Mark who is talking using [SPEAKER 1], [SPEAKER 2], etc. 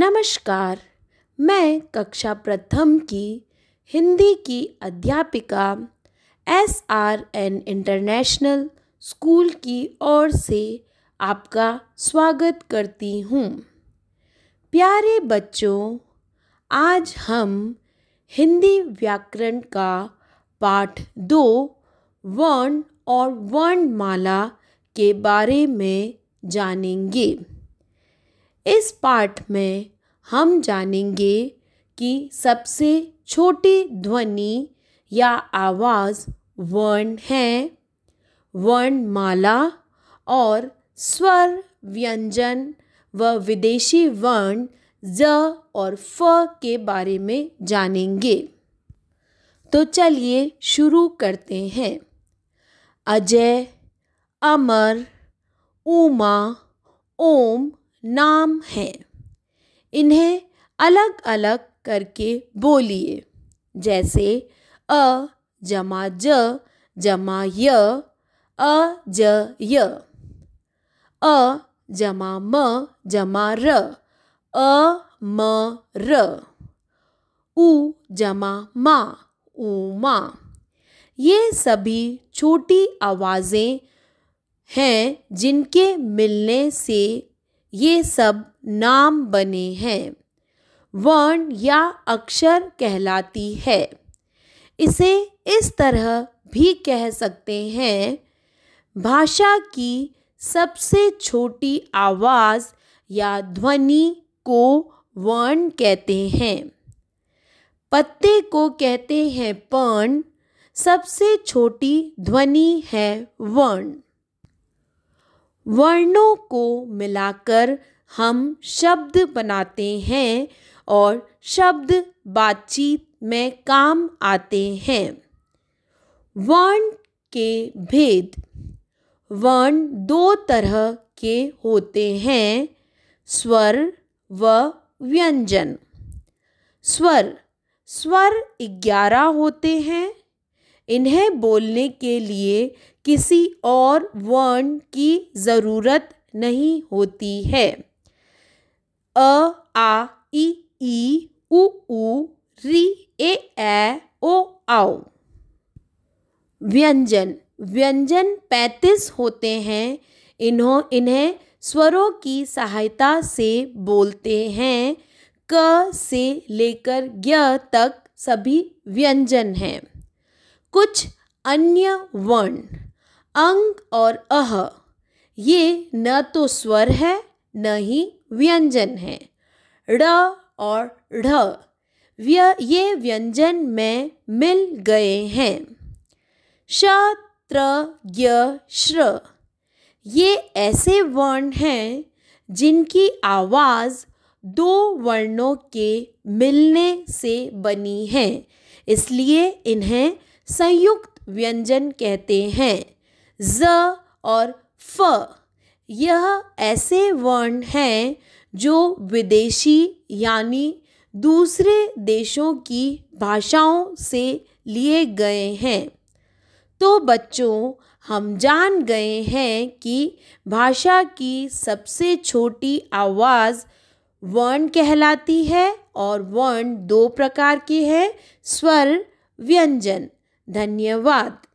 [SPEAKER 1] नमस्कार, मैं कक्षा प्रथम की हिंदी की अध्यापिका S R N international school की ओर से आपका स्वागत करती हूँ। प्यारे बच्चों, आज हम हिंदी व्याकरण का पाठ दो, वर्ण और वर्णमाला के बारे में जानेंगे। इस पाठ में हम जानेंगे कि सबसे छोटी ध्वनि या आवाज़ वर्ण है, वर्णमाला और स्वर व्यंजन व विदेशी वर्ण ज और फ के बारे में जानेंगे। तो चलिए शुरू करते हैं। अजय, अमर, उमा, ओम नाम हैं। इन्हें अलग अलग करके बोलिए। जैसे, अ, जमा ज, जमा य, अ, ज, य। अ, जमा म, जमा र। अ, म, र। उ, जमा मा, उ, मा। ये सभी छोटी आवाज़ें हैं जिनके मिलने से ये सब नाम बने हैं। वर्ण या अक्षर कहलाती है। इसे इस तरह भी कह सकते हैं, भाषा की सबसे छोटी आवाज़ या ध्वनि को वर्ण कहते हैं। पत्ते को कहते हैं पर्ण, सबसे छोटी ध्वनि है वर्ण। वर्णों को मिलाकर हम शब्द बनाते हैं और शब्द बातचीत में काम आते हैं। वर्ण के भेद। वर्ण दो तरह के होते हैं, स्वर व व्यंजन। स्वर। स्वर ग्यारह होते हैं। इन्हें बोलने के लिए किसी और वर्ण की ज़रूरत नहीं होती है। अ, आ, इ, ई, उ ऊ री, ए ए ओ, आओ। व्यंजन। व्यंजन पैंतीस होते हैं। इन्हों, इन्हें स्वरों की सहायता से बोलते हैं। क से लेकर ज्ञ तक सभी व्यंजन हैं। कुछ अन्य वर्ण। अंग और अह। ये न तो स्वर है, न ही व्यंजन है। ड़ और ढ। ये व्यंजन में मिल गए हैं। श त्र य श्र ये ऐसे वर्ण हैं जिनकी आवाज़ दो वर्णों के मिलने से बनी है, इसलिए इन्हें संयुक्त व्यंजन कहते हैं। ज और फ। यह ऐसे वर्ण हैं जो विदेशी यानी दूसरे देशों की भाषाओं से लिए गए हैं। तो बच्चों, हम जान गए हैं कि भाषा की सबसे छोटी आवाज़ वर्ण कहलाती है और वर्ण दो प्रकार के हैं, स्वर, व्यंजन। धन्यवाद।